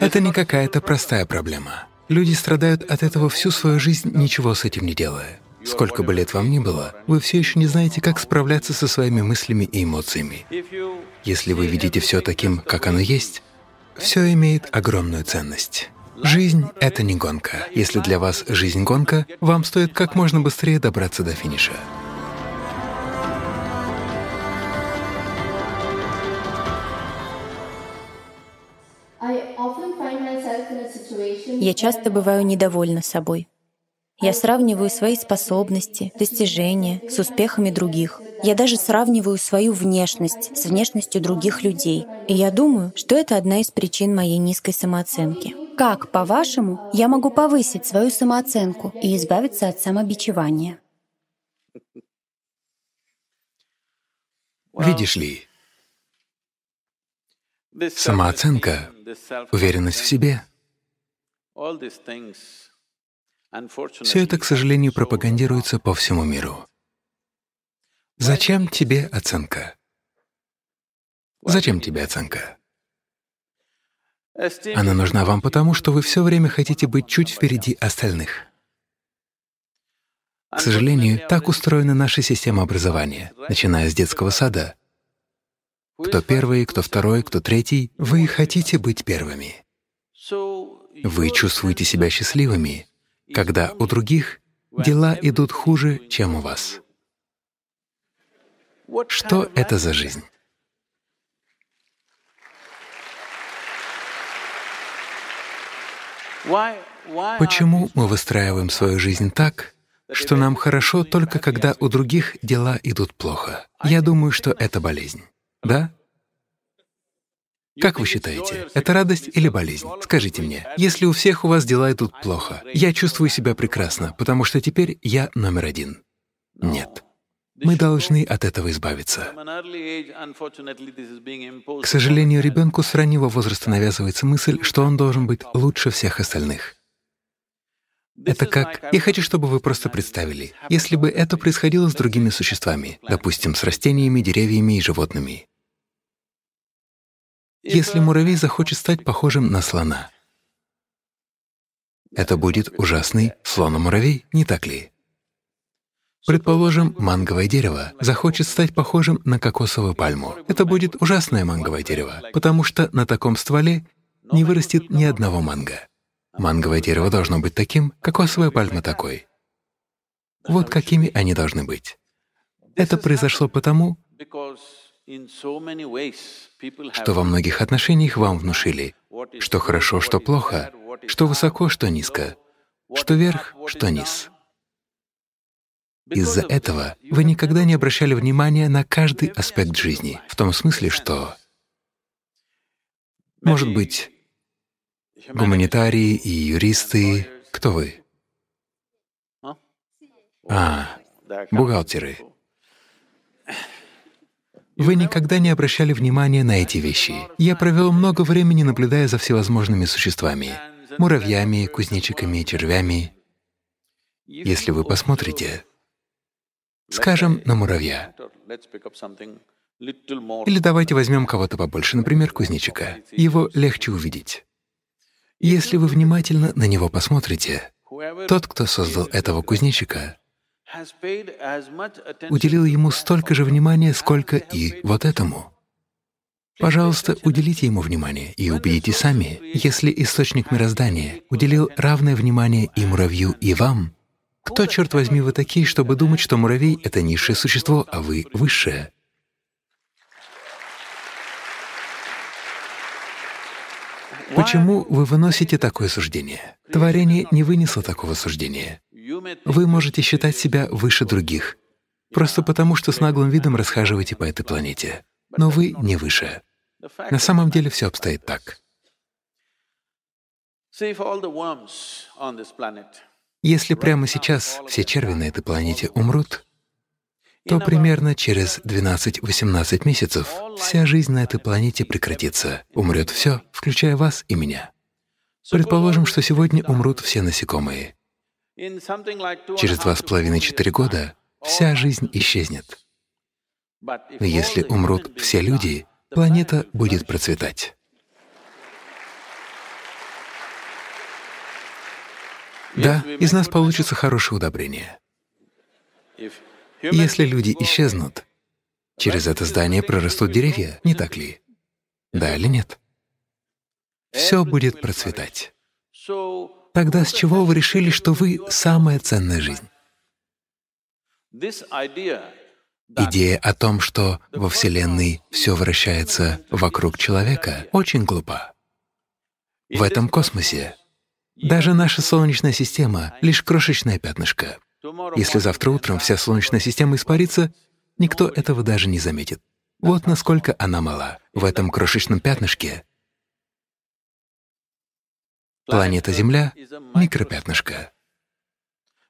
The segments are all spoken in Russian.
Это не какая-то простая проблема. Люди страдают от этого всю свою жизнь, ничего с этим не делая. Сколько бы лет вам ни было, вы все еще не знаете, как справляться со своими мыслями и эмоциями. Если вы видите все таким, как оно есть, все имеет огромную ценность. Жизнь — это не гонка. Если для вас жизнь — гонка, вам стоит как можно быстрее добраться до финиша. Я часто бываю недовольна собой. Я сравниваю свои способности, достижения с успехами других. Я даже сравниваю свою внешность с внешностью других людей. И я думаю, что это одна из причин моей низкой самооценки. Как, по-вашему, я могу повысить свою самооценку и избавиться от самобичевания? Видишь ли, самооценка, уверенность в себе все это, к сожалению, пропагандируется по всему миру. Зачем тебе оценка? Зачем тебе оценка? Она нужна вам потому, что вы все время хотите быть чуть впереди остальных. К сожалению, так устроена наша система образования, начиная с детского сада. Кто первый, кто второй, кто третий, вы хотите быть первыми. Вы чувствуете себя счастливыми, когда у других дела идут хуже, чем у вас. Что это за жизнь? Почему мы выстраиваем свою жизнь так, что нам хорошо только когда у других дела идут плохо? Я думаю, что это болезнь. Да? Как вы считаете, это радость или болезнь? Скажите мне, если у всех у вас дела идут плохо, я чувствую себя прекрасно, потому что теперь я номер один. Нет. Мы должны от этого избавиться. К сожалению, ребенку с раннего возраста навязывается мысль, что он должен быть лучше всех остальных. Это как... Я хочу, чтобы вы просто представили, если бы это происходило с другими существами, допустим, с растениями, деревьями и животными. Если муравей захочет стать похожим на слона, это будет ужасный слон-муравей, не так ли? Предположим, манговое дерево захочет стать похожим на кокосовую пальму. Это будет ужасное манговое дерево, потому что на таком стволе не вырастет ни одного манго. Манговое дерево должно быть таким, кокосовая пальма такой. Вот какими они должны быть. Это произошло потому, что во многих отношениях вам внушили, что хорошо, что плохо, что высоко, что низко, что верх, что низ. Из-за этого вы никогда не обращали внимания на каждый аспект жизни, в том смысле, что, может быть, гуманитарии и юристы — кто вы? А, бухгалтеры. Вы никогда не обращали внимания на эти вещи. Я провел много времени, наблюдая за всевозможными существами — муравьями, кузнечиками, червями. Если вы посмотрите, скажем, на муравья, или давайте возьмем кого-то побольше, например, кузнечика. Его легче увидеть. Если вы внимательно на него посмотрите, тот, кто создал этого кузнечика, уделил ему столько же внимания, сколько и вот этому. Пожалуйста, уделите ему внимание и убедите сами, если источник мироздания уделил равное внимание и муравью, и вам, кто, черт возьми, вы такие, чтобы думать, что муравей — это низшее существо, а вы — высшее? Почему вы выносите такое суждение? Творение не вынесло такого суждения. Вы можете считать себя выше других, просто потому что с наглым видом расхаживаете по этой планете. Но вы не выше. На самом деле все обстоит так. Если прямо сейчас все черви на этой планете умрут, то примерно через 12-18 месяцев вся жизнь на этой планете прекратится. Умрет все, включая вас и меня. Предположим, что сегодня умрут все насекомые. Через два с половиной-четыре года вся жизнь исчезнет. Но если умрут все люди, планета будет процветать. Да, из нас получится хорошее удобрение. Если люди исчезнут, через это здание прорастут деревья, не так ли? Да или нет? Все будет процветать. Тогда с чего вы решили, что вы — самая ценная жизнь? Идея о том, что во Вселенной все вращается вокруг человека, очень глупа. В этом космосе даже наша Солнечная система — лишь крошечное пятнышко. Если завтра утром вся Солнечная система испарится, никто этого даже не заметит. Вот насколько она мала. В этом крошечном пятнышке планета Земля — микропятнышко.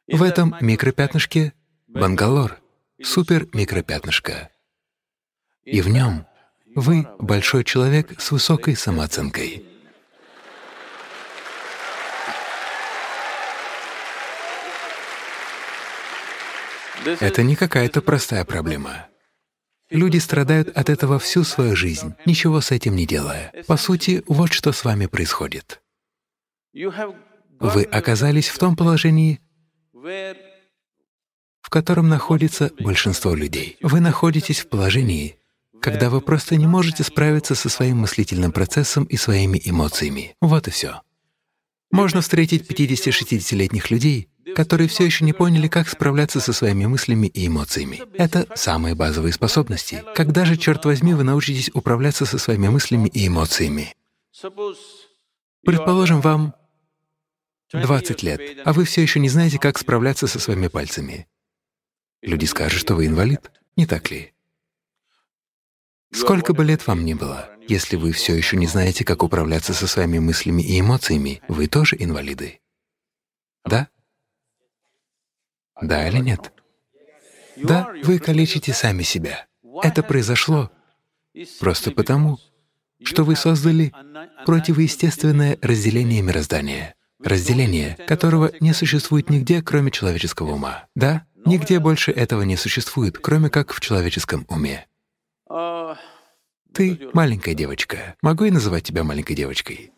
В этом микропятнышке — Бангалор — супер-микропятнышко. И в нем вы — большой человек с высокой самооценкой. Это не какая-то простая проблема. Люди страдают от этого всю свою жизнь, ничего с этим не делая. По сути, вот что с вами происходит. Вы оказались в том положении, в котором находится большинство людей. Вы находитесь в положении, когда вы просто не можете справиться со своим мыслительным процессом и своими эмоциями. Вот и все. Можно встретить 50-60-летних людей, которые все еще не поняли, как справляться со своими мыслями и эмоциями. Это самые базовые способности. Когда же, черт возьми, вы научитесь управляться со своими мыслями и эмоциями? Предположим, вам 20 лет, а вы все еще не знаете, как справляться со своими пальцами. Люди скажут, что вы инвалид, не так ли? Сколько бы лет вам ни было, если вы все еще не знаете, как управляться со своими мыслями и эмоциями, вы тоже инвалиды. Да? Да или нет? Да, вы калечите сами себя. Это произошло просто потому, что вы создали противоестественное разделение мироздания, разделение, которого не существует нигде, кроме человеческого ума. Да, нигде больше этого не существует, кроме как в человеческом уме. Ты маленькая девочка. Могу я называть тебя маленькой девочкой?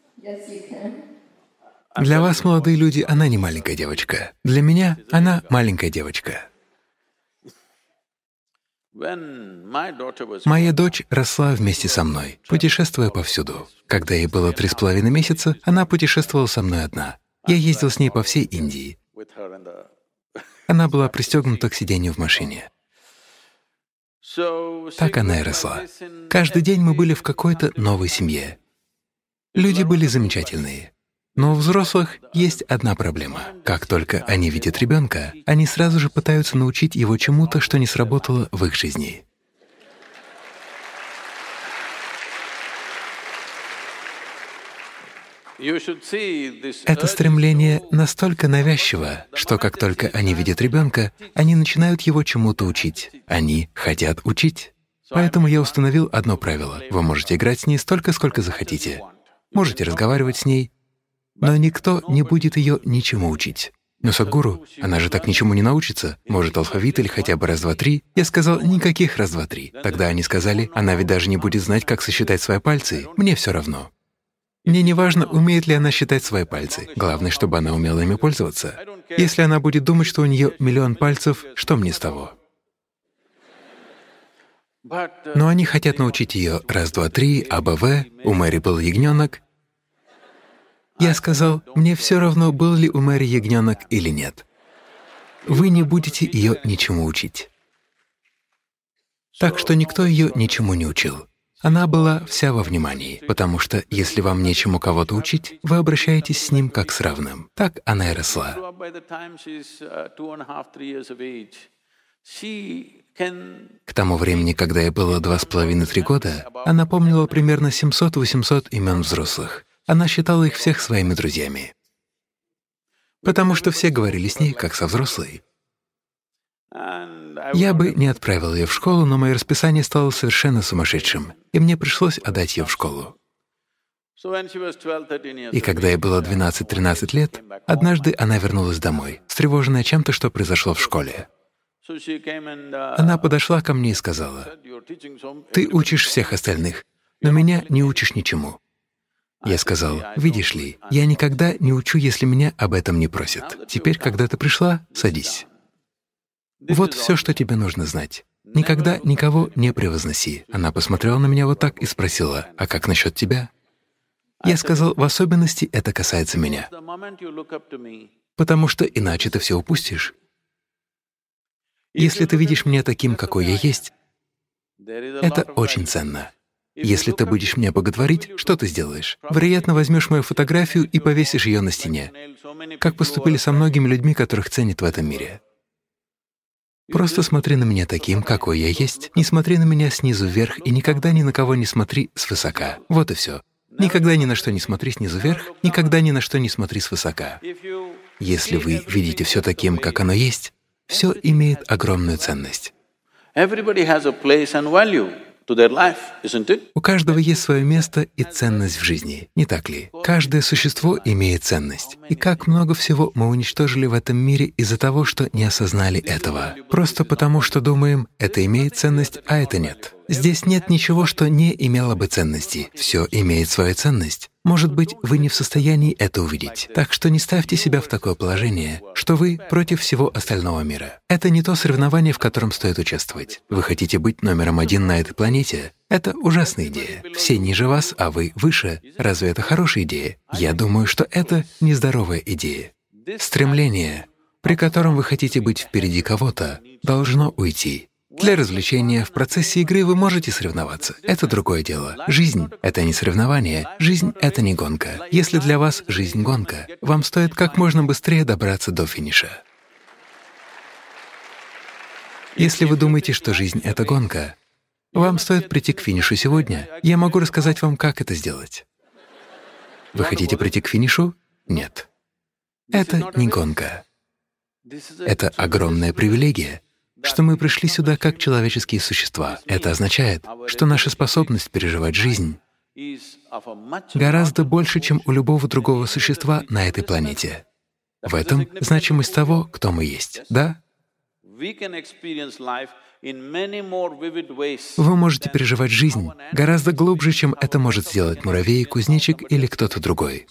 Для вас, молодые люди, она не маленькая девочка. Для меня она маленькая девочка. Моя дочь росла вместе со мной, путешествуя повсюду. Когда ей было три с половиной месяца, она путешествовала со мной одна. Я ездил с ней по всей Индии. Она была пристегнута к сиденью в машине. Так она и росла. Каждый день мы были в какой-то новой семье. Люди были замечательные. Но у взрослых есть одна проблема. Как только они видят ребенка, они сразу же пытаются научить его чему-то, что не сработало в их жизни. Это стремление настолько навязчиво, что как только они видят ребенка, они начинают его чему-то учить. Они хотят учить. Поэтому я установил одно правило. Вы можете играть с ней столько, сколько захотите. Можете разговаривать с ней, но никто не будет ее ничему учить. Но Садгуру, она же так ничему не научится. Может, алфавит или хотя бы раз-два-три? Я сказал, никаких раз-два-три. Тогда они сказали, она ведь даже не будет знать, как сосчитать свои пальцы. Мне все равно. Мне не важно, умеет ли она считать свои пальцы. Главное, чтобы она умела ими пользоваться. Если она будет думать, что у нее миллион пальцев, что мне с того? Но они хотят научить ее раз, два, три, АБВ, у Мэри был ягненок, я сказал, мне все равно, был ли у Мэри ягненок или нет. Вы не будете ее ничему учить. Так что никто ее ничему не учил. Она была вся во внимании, потому что если вам нечему кого-то учить, вы обращаетесь с ним как с равным. Так она и росла. К тому времени, когда ей было два с половиной-три года, она помнила примерно 700-800 имен взрослых. Она считала их всех своими друзьями, потому что все говорили с ней как со взрослой. Я бы не отправил ее в школу, но мое расписание стало совершенно сумасшедшим, и мне пришлось отдать ее в школу. И когда ей было 12-13 лет, однажды она вернулась домой, встревоженная чем-то, что произошло в школе. Она подошла ко мне и сказала, «Ты учишь всех остальных, но меня не учишь ничему. Я сказал, «Видишь ли, я никогда не учу, если меня об этом не просят. Теперь, когда ты пришла, садись. Вот все, что тебе нужно знать. Никогда никого не превозноси». Она посмотрела на меня вот так и спросила, «А как насчет тебя?» Я сказал, в особенности это касается меня, потому что иначе ты все упустишь. Если ты видишь меня таким, какой я есть, это очень ценно. Если ты будешь меня боготворить, что ты сделаешь? Вероятно, возьмешь мою фотографию и повесишь ее на стене, как поступили со многими людьми, которых ценят в этом мире. Просто смотри на меня таким, какой я есть. Не смотри на меня снизу вверх и никогда ни на кого не смотри свысока. Вот и все. Никогда ни на что не смотри снизу вверх, никогда ни на что не смотри свысока. Если вы видите все таким, как оно есть, все имеет огромную ценность. У каждого есть свое место и ценность в жизни, не так ли? Каждое существо имеет ценность. И как много всего мы уничтожили в этом мире из-за того, что не осознали этого. Просто потому, что думаем, это имеет ценность, а это нет. Здесь нет ничего, что не имело бы ценности. Все имеет свою ценность. Может быть, вы не в состоянии это увидеть. Так что не ставьте себя в такое положение, что вы против всего остального мира. Это не то соревнование, в котором стоит участвовать. Вы хотите быть номером один на этой планете? Это ужасная идея. Все ниже вас, а вы выше. Разве это хорошая идея? Я думаю, что это нездоровая идея. Стремление, при котором вы хотите быть впереди кого-то, должно уйти. Для развлечения в процессе игры вы можете соревноваться. Это другое дело. Жизнь — это не соревнование, жизнь — это не гонка. Если для вас жизнь — гонка, вам стоит как можно быстрее добраться до финиша. Если вы думаете, что жизнь — это гонка, вам стоит прийти к финишу сегодня. Я могу рассказать вам, как это сделать. Вы хотите прийти к финишу? Нет. Это не гонка. Это огромная привилегия — что мы пришли сюда как человеческие существа. Это означает, что наша способность переживать жизнь гораздо больше, чем у любого другого существа на этой планете. В этом значимость того, кто мы есть, да? Вы можете переживать жизнь гораздо глубже, чем это может сделать муравей, кузнечик или кто-то другой.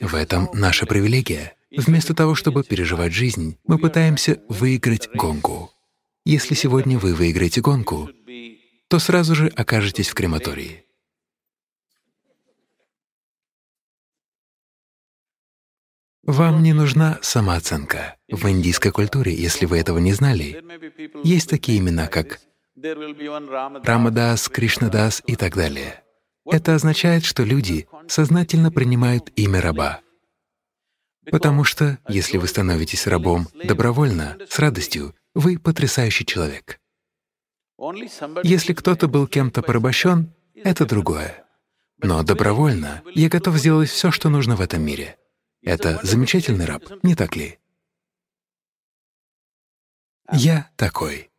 В этом наша привилегия. Вместо того, чтобы переживать жизнь, мы пытаемся выиграть гонку. Если сегодня вы выиграете гонку, то сразу же окажетесь в крематории. Вам не нужна самооценка. В индийской культуре, если вы этого не знали, есть такие имена, как Рамадас, Кришнадас и так далее. Это означает, что люди сознательно принимают имя раба. Потому что, если вы становитесь рабом добровольно, с радостью, вы потрясающий человек. Если кто-то был кем-то порабощен, это другое. Но добровольно я готов сделать все, что нужно в этом мире. Это замечательный раб, не так ли? Я такой.